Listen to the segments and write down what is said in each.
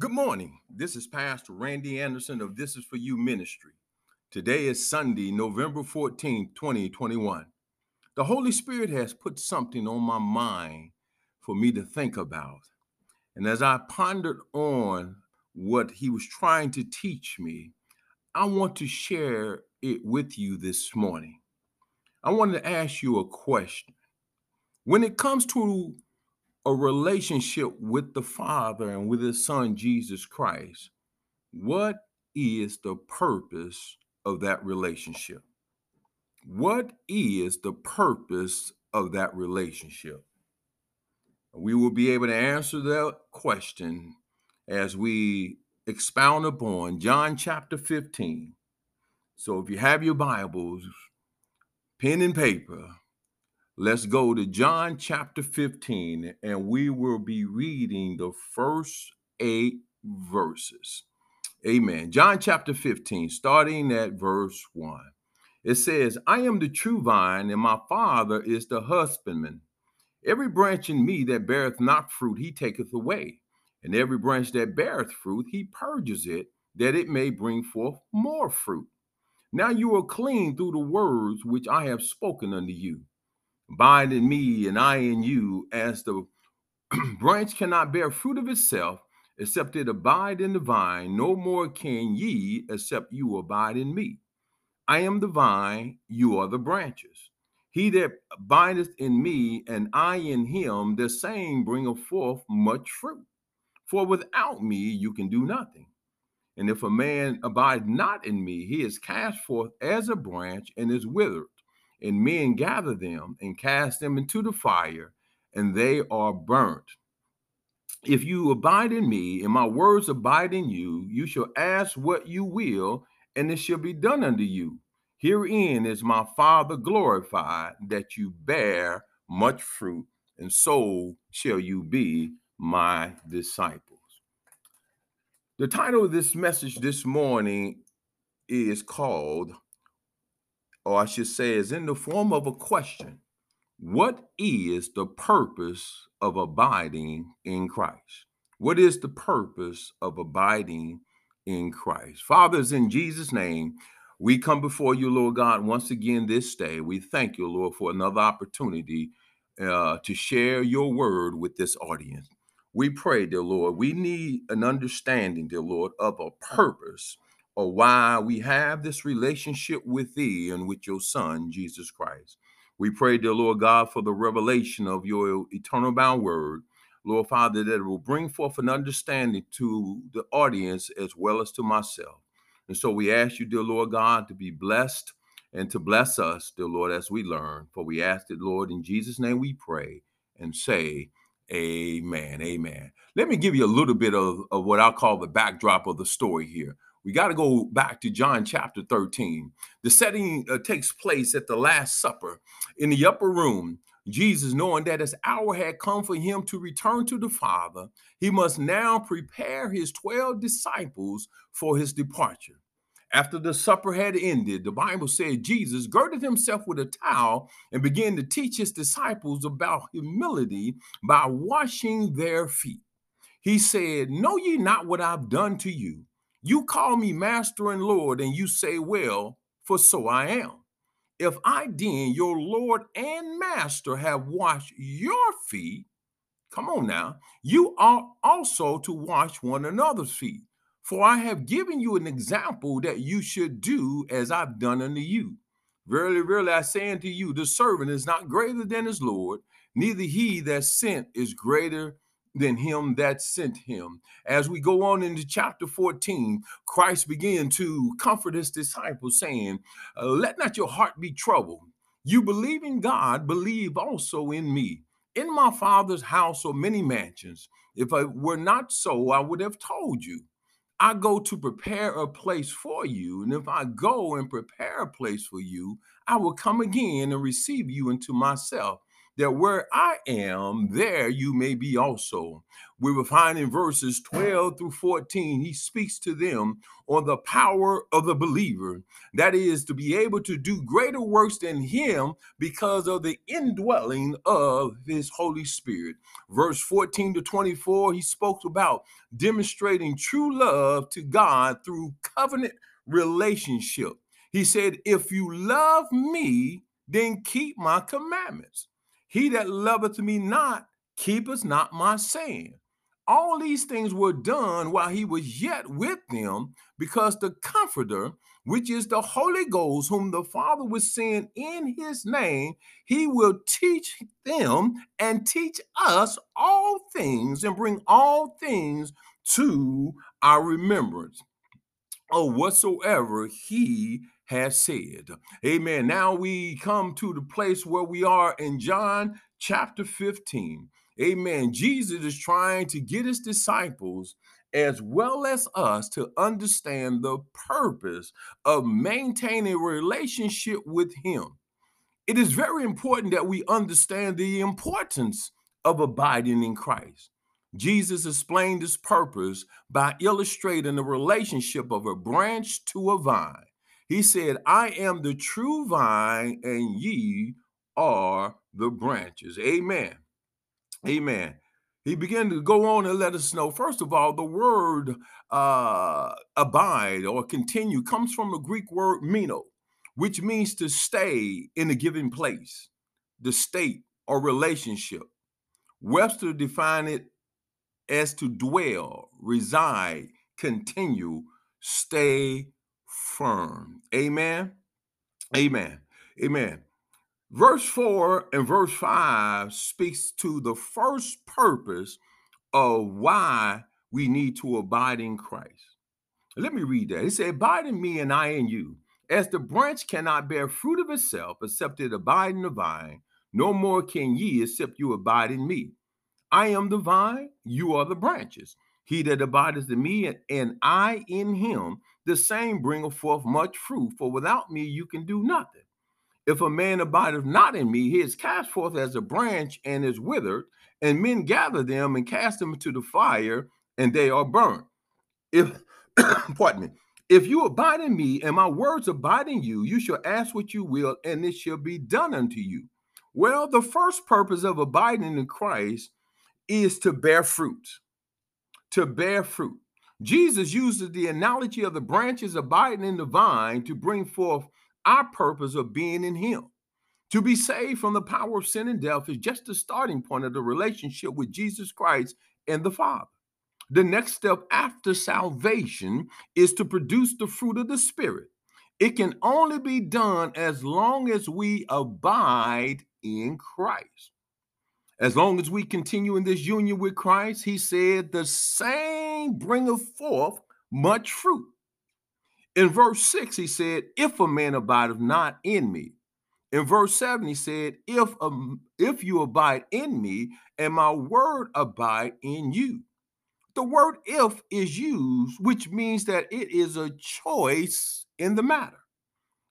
Good morning. This is Pastor Randy Anderson of This Is For You Ministry. Today is Sunday, November 14th, 2021. The Holy Spirit has put something on my mind for me to think about. And as I pondered on what He was trying to teach me, I want to share it with you this morning. I wanted to ask you a question. When it comes to a relationship with the Father and with His Son, Jesus Christ, what is the purpose of that relationship? What is the purpose of that relationship? We will be able to answer that question as we expound upon John chapter 15. So if you have your Bibles, pen and paper, Let's go to John chapter 15, and we will be reading the first eight verses. Amen. John chapter 15, starting at verse 1. It says, I am the true vine, and my Father is the husbandman. Every branch in me that beareth not fruit, he taketh away. And every branch that beareth fruit, he purges it, that it may bring forth more fruit. Now you are clean through the words which I have spoken unto you. Abide in me and I in you, as the branch cannot bear fruit of itself, except it abide in the vine, no more can ye, except you abide in me. I am the vine, you are the branches. He that abideth in me, and I in him, the same bringeth forth much fruit. For without me you can do nothing. And if a man abide not in me, he is cast forth as a branch and is withered and men gather them and cast them into the fire, and they are burnt. If you abide in me, and my words abide in you, you shall ask what you will, and it shall be done unto you. Herein is my Father glorified, that you bear much fruit, and so shall you be my disciples. The title of this message this morning is called or I should say, is in the form of a question What is the purpose of abiding in Christ? What is the purpose of abiding in Christ? Fathers, in Jesus' name, we come before you, Lord God, once again this day. We thank you, Lord, for another opportunity uh, to share your word with this audience. We pray, dear Lord, we need an understanding, dear Lord, of a purpose or why we have this relationship with thee and with your son, Jesus Christ. We pray, dear Lord God, for the revelation of your eternal bound word. Lord Father, that it will bring forth an understanding to the audience as well as to myself. And so we ask you, dear Lord God, to be blessed and to bless us, dear Lord, as we learn. For we ask it, Lord, in Jesus' name we pray and say, Amen. Amen. Let me give you a little bit of, of what I'll call the backdrop of the story here we got to go back to John chapter 13. The setting uh, takes place at the Last Supper in the upper room. Jesus, knowing that his hour had come for him to return to the Father, he must now prepare his 12 disciples for his departure. After the supper had ended, the Bible said Jesus girded himself with a towel and began to teach his disciples about humility by washing their feet. He said, Know ye not what I've done to you? You call me master and Lord, and you say, Well, for so I am. If I then, your Lord and master, have washed your feet, come on now, you are also to wash one another's feet. For I have given you an example that you should do as I've done unto you. Verily, verily, I say unto you, the servant is not greater than his Lord, neither he that sent is greater than him that sent him. As we go on into chapter 14, Christ began to comfort his disciples, saying, uh, Let not your heart be troubled. You believe in God, believe also in me. In my Father's house are many mansions. If I were not so, I would have told you. I go to prepare a place for you. And if I go and prepare a place for you, I will come again and receive you into myself that where I am, there you may be also. We will find in verses 12 through 14, he speaks to them on the power of the believer. That is to be able to do greater works than him because of the indwelling of his Holy Spirit. Verse 14 to 24, he spoke about demonstrating true love to God through covenant relationship. He said, If you love me, then keep my commandments. He that loveth me not keepeth not my saying. All these things were done while he was yet with them, because the Comforter, which is the Holy Ghost, whom the Father was send in his name, he will teach them and teach us all things and bring all things to our remembrance. Or whatsoever he has said. Amen. Now we come to the place where we are in John chapter 15. Amen. Jesus is trying to get his disciples as well as us to understand the purpose of maintaining a relationship with him. It is very important that we understand the importance of abiding in Christ. Jesus explained this purpose by illustrating the relationship of a branch to a vine. He said, I am the true vine, and ye are the branches. Amen. Amen. He began to go on and let us know, first of all, the word uh, abide or continue comes from the Greek word meno, which means to stay in a given place, the state or relationship. Webster defined it as to dwell, reside, continue, stay firm. Amen. Amen. Amen. Verse 4 and verse 5 speaks to the first purpose of why we need to abide in Christ. Let me read that. It said, Abide in me and I in you. As the branch cannot bear fruit of itself except it abide in the vine, no more can ye except you abide in me. I am the vine, you are the branches. He that abideth in me and I in him, the same bringeth forth much fruit, for without me you can do nothing. If a man abideth not in me, he is cast forth as a branch and is withered, and men gather them and cast them into the fire, and they are burned. If, pardon me, if you abide in me and my words abide in you, you shall ask what you will, and it shall be done unto you. Well, the first purpose of abiding in Christ is to bear fruit. To bear fruit. Jesus uses the analogy of the branches abiding in the vine to bring forth our purpose of being in Him. To be saved from the power of sin and death is just the starting point of the relationship with Jesus Christ and the Father. The next step after salvation is to produce the fruit of the Spirit. It can only be done as long as we abide in Christ. As long as we continue in this union with Christ, he said, the same bringeth forth much fruit. In verse 6, he said, If a man abideth not in me. In verse 7, he said, If, um, if you abide in me, and my word abide in you. The word if is used, which means that it is a choice in the matter.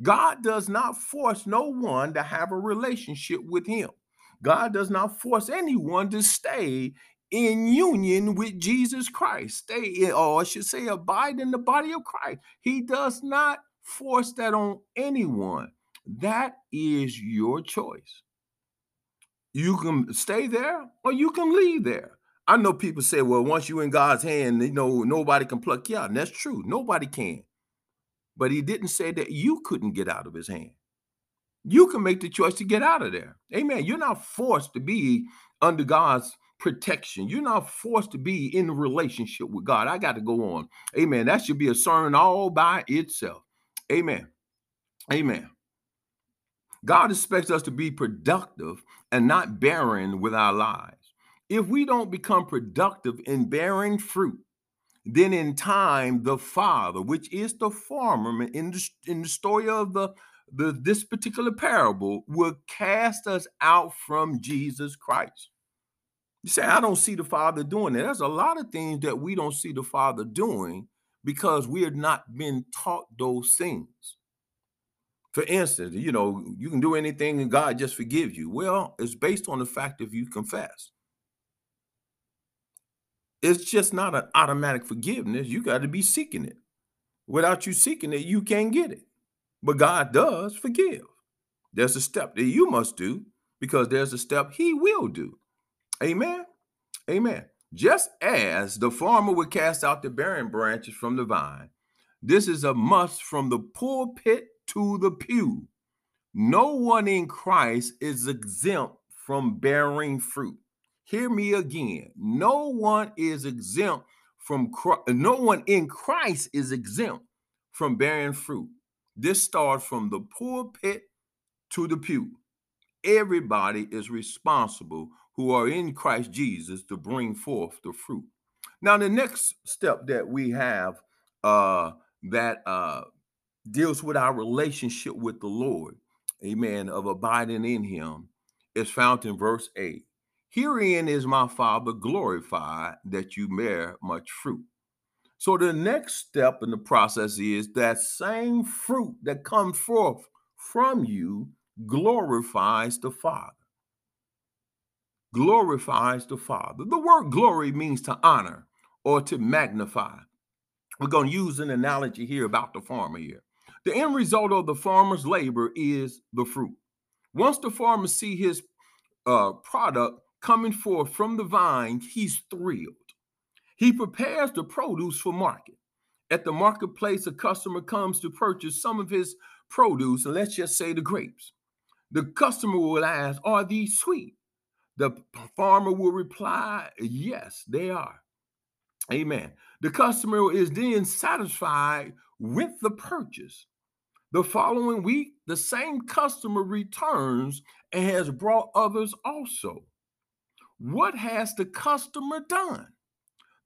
God does not force no one to have a relationship with him. God does not force anyone to stay in union with Jesus Christ. Stay in, eh, or I should say, abide in the body of Christ. He does not force that on anyone. That is your choice. You can stay there or you can leave there. I know people say, well, once you're in God's hand, you know, nobody can pluck you out. And that's true. Nobody can. But he didn't say that you couldn't get out of his hand. You can make the choice to get out of there. Amen. You're not forced to be under God's protection. You're not forced to be in relationship with God. I got to go on. Amen. That should be a sermon all by itself. Amen. Amen. God expects us to be productive and not barren with our lives. If we don't become productive in bearing fruit, then in time, the Father, which is the farmer in the, in the story of the, the this particular parable, will cast us out from Jesus Christ. You say, I don't see the Father doing it. There's a lot of things that we don't see the Father doing because we have not been taught those things. For instance, you know, you can do anything and God just forgives you. Well, it's based on the fact if you confess. It's just not an automatic forgiveness. You got to be seeking it. Without you seeking it, you can't get it. But God does forgive. There's a step that you must do because there's a step He will do. Amen. Amen. Just as the farmer would cast out the barren branches from the vine, this is a must from the pulpit to the pew. No one in Christ is exempt from bearing fruit. Hear me again. No one is exempt from no one in Christ is exempt from bearing fruit. This starts from the pulpit to the pew. Everybody is responsible who are in Christ Jesus to bring forth the fruit. Now, the next step that we have uh, that uh, deals with our relationship with the Lord, amen, of abiding in Him, is found in verse 8. Herein is my Father glorified that you bear much fruit. So the next step in the process is that same fruit that comes forth from you glorifies the Father. Glorifies the Father. The word glory means to honor or to magnify. We're going to use an analogy here about the farmer here. The end result of the farmer's labor is the fruit. Once the farmer see his uh, product coming forth from the vine, he's thrilled. He prepares the produce for market. At the marketplace, a customer comes to purchase some of his produce, and let's just say the grapes. The customer will ask, Are these sweet? The farmer will reply, Yes, they are. Amen. The customer is then satisfied with the purchase. The following week, the same customer returns and has brought others also. What has the customer done?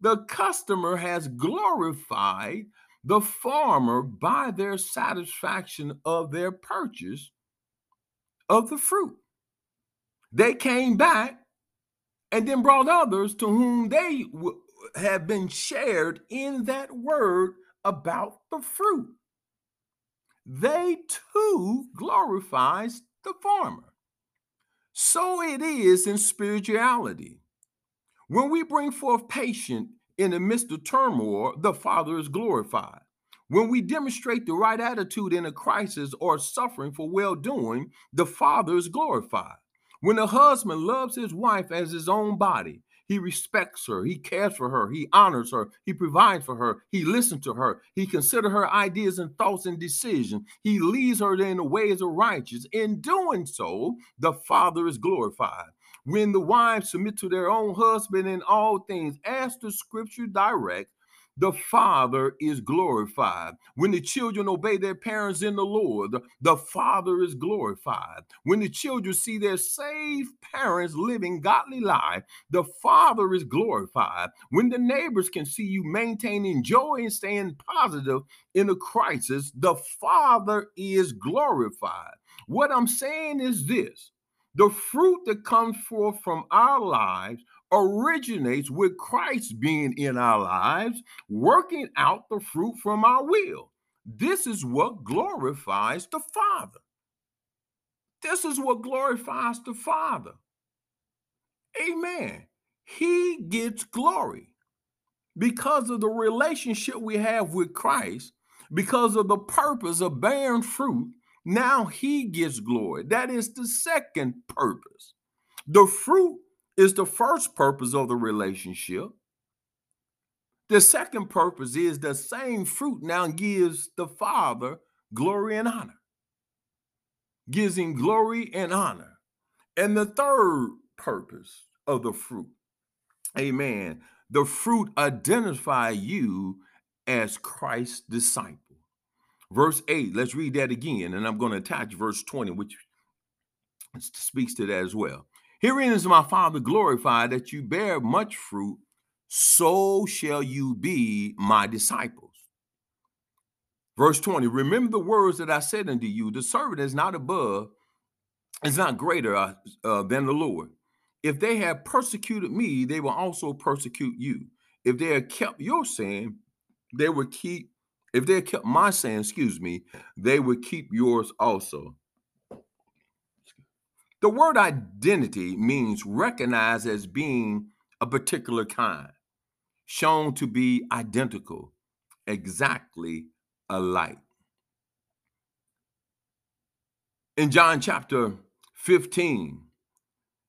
The customer has glorified the farmer by their satisfaction of their purchase of the fruit. They came back and then brought others to whom they w- have been shared in that word about the fruit. They too glorifies the farmer. So it is in spirituality. When we bring forth patience in the midst of turmoil, the Father is glorified. When we demonstrate the right attitude in a crisis or suffering for well doing, the Father is glorified. When a husband loves his wife as his own body, he respects her, he cares for her, he honors her, he provides for her, he listens to her, he considers her ideas and thoughts and decisions, he leads her in the ways of righteousness. In doing so, the Father is glorified. When the wives submit to their own husband in all things, as the scripture directs, the Father is glorified. When the children obey their parents in the Lord, the Father is glorified. When the children see their saved parents living godly life, the Father is glorified. When the neighbors can see you maintaining joy and staying positive in a crisis, the Father is glorified. What I'm saying is this the fruit that comes forth from our lives originates with Christ being in our lives, working out the fruit from our will. This is what glorifies the Father. This is what glorifies the Father. Amen. He gets glory because of the relationship we have with Christ, because of the purpose of bearing fruit. Now he gets glory. That is the second purpose. The fruit is the first purpose of the relationship. The second purpose is the same fruit now gives the Father glory and honor, gives him glory and honor. And the third purpose of the fruit, amen, the fruit identify you as Christ's disciple. Verse 8, let's read that again, and I'm going to attach verse 20, which speaks to that as well. Herein is my Father glorified that you bear much fruit, so shall you be my disciples. Verse 20 Remember the words that I said unto you the servant is not above, is not greater uh, uh, than the Lord. If they have persecuted me, they will also persecute you. If they have kept your saying, they will keep If they kept my saying, excuse me, they would keep yours also. The word identity means recognized as being a particular kind, shown to be identical, exactly alike. In John chapter 15,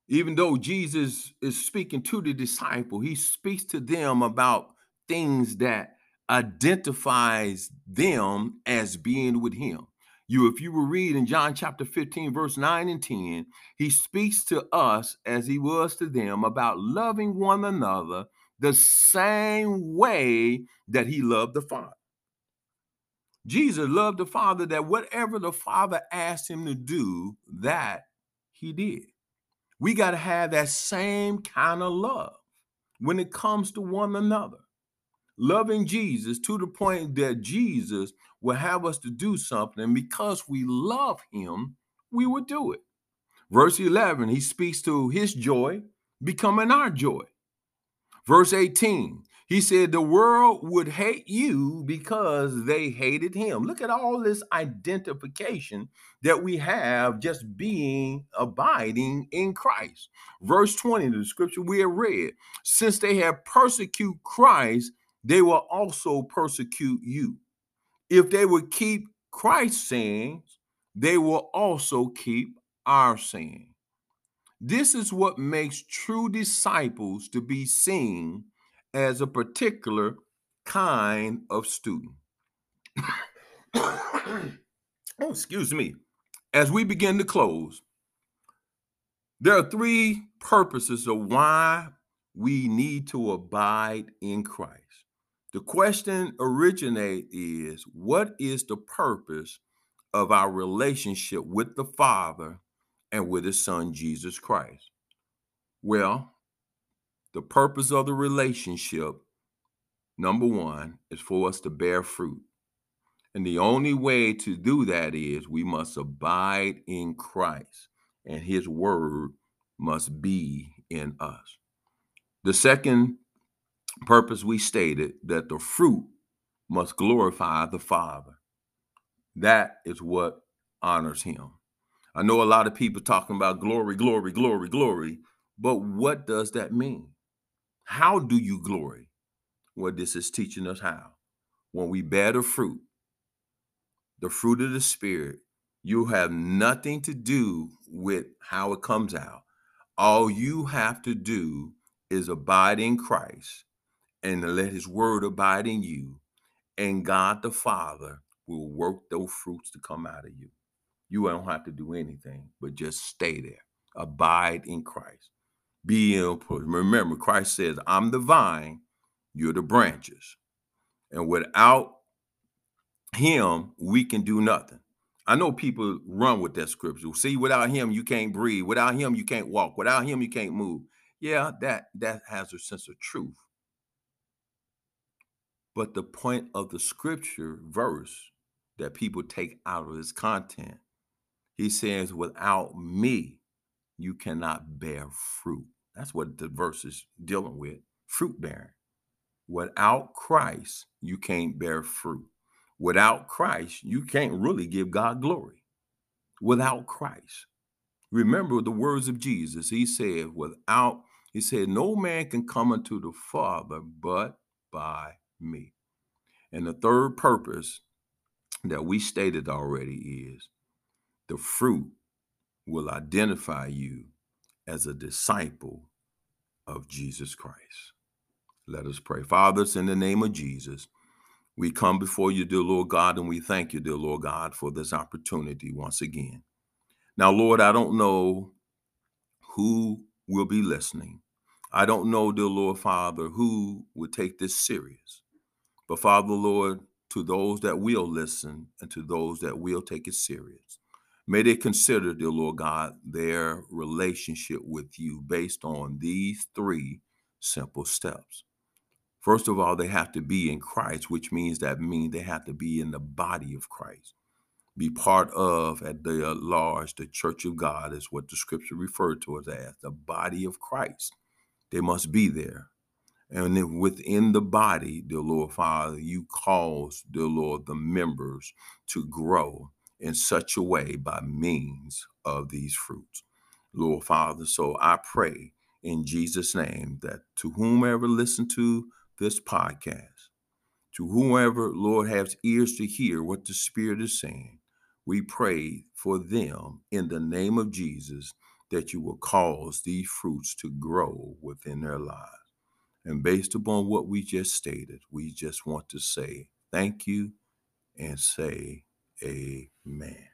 even though Jesus is speaking to the disciple, he speaks to them about things that identifies them as being with him. You, if you will read in John chapter 15, verse 9 and 10, he speaks to us as he was to them about loving one another the same way that he loved the Father. Jesus loved the Father that whatever the Father asked him to do, that he did. We got to have that same kind of love when it comes to one another loving Jesus to the point that Jesus will have us to do something. And because we love him, we will do it. Verse 11, he speaks to his joy becoming our joy. Verse 18, he said, The world would hate you because they hated him. Look at all this identification that we have just being abiding in Christ. Verse 20, the scripture we have read, since they have persecuted Christ, they will also persecute you. If they would keep Christ's sayings, they will also keep our saying. This is what makes true disciples to be seen as a particular kind of student. oh, excuse me. As we begin to close, there are three purposes of why we need to abide in Christ. The question originate is what is the purpose of our relationship with the Father and with his son Jesus Christ? Well, the purpose of the relationship number 1 is for us to bear fruit. And the only way to do that is we must abide in Christ and his word must be in us. The second purpose we stated that the fruit must glorify the Father. That is what honors him. I know a lot of people talking about glory, glory, glory, glory, but what does that mean? How do you glory? Well, this is teaching us how. When we bear the fruit, the fruit of the Spirit, you have nothing to do with how it comes out. All you have to do is abide in Christ and let his word abide in you, and God the Father will work those fruits to come out of you. You don't have to do anything but just stay there. Abide in Christ. Be in remember, Christ says, I'm the vine, you're the branches. And without him, we can do nothing. I know people run with that scripture. See, without him, you can't breathe. Without him, you can't walk. Without him, you can't move. Yeah, that that has a sense of truth. But the point of the scripture verse that people take out of this content, he says, without me, you cannot bear fruit. That's what the verse is dealing with fruit bearing. Without Christ, you can't bear fruit. Without Christ, you can't really give God glory. Without Christ. Remember the words of Jesus. He said, without, he said, no man can come unto the Father but by me. And the third purpose that we stated already is the fruit will identify you as a disciple of Jesus Christ. Let us pray. Fathers, in the name of Jesus, we come before you, dear Lord God, and we thank you, dear Lord God, for this opportunity once again. Now, Lord, I don't know who will be listening. I don't know, dear Lord Father, who will take this serious. But Father, Lord, to those that will listen and to those that will take it serious, may they consider, dear Lord God, their relationship with you based on these three simple steps. First of all, they have to be in Christ, which means that means they have to be in the body of Christ. Be part of at the large, the church of God is what the scripture referred to as, as the body of Christ. They must be there. And then within the body, dear Lord Father, you cause, dear Lord, the members to grow in such a way by means of these fruits. Lord Father, so I pray in Jesus' name that to whomever listen to this podcast, to whomever, Lord, has ears to hear what the Spirit is saying, we pray for them in the name of Jesus that you will cause these fruits to grow within their lives. And based upon what we just stated, we just want to say thank you and say amen.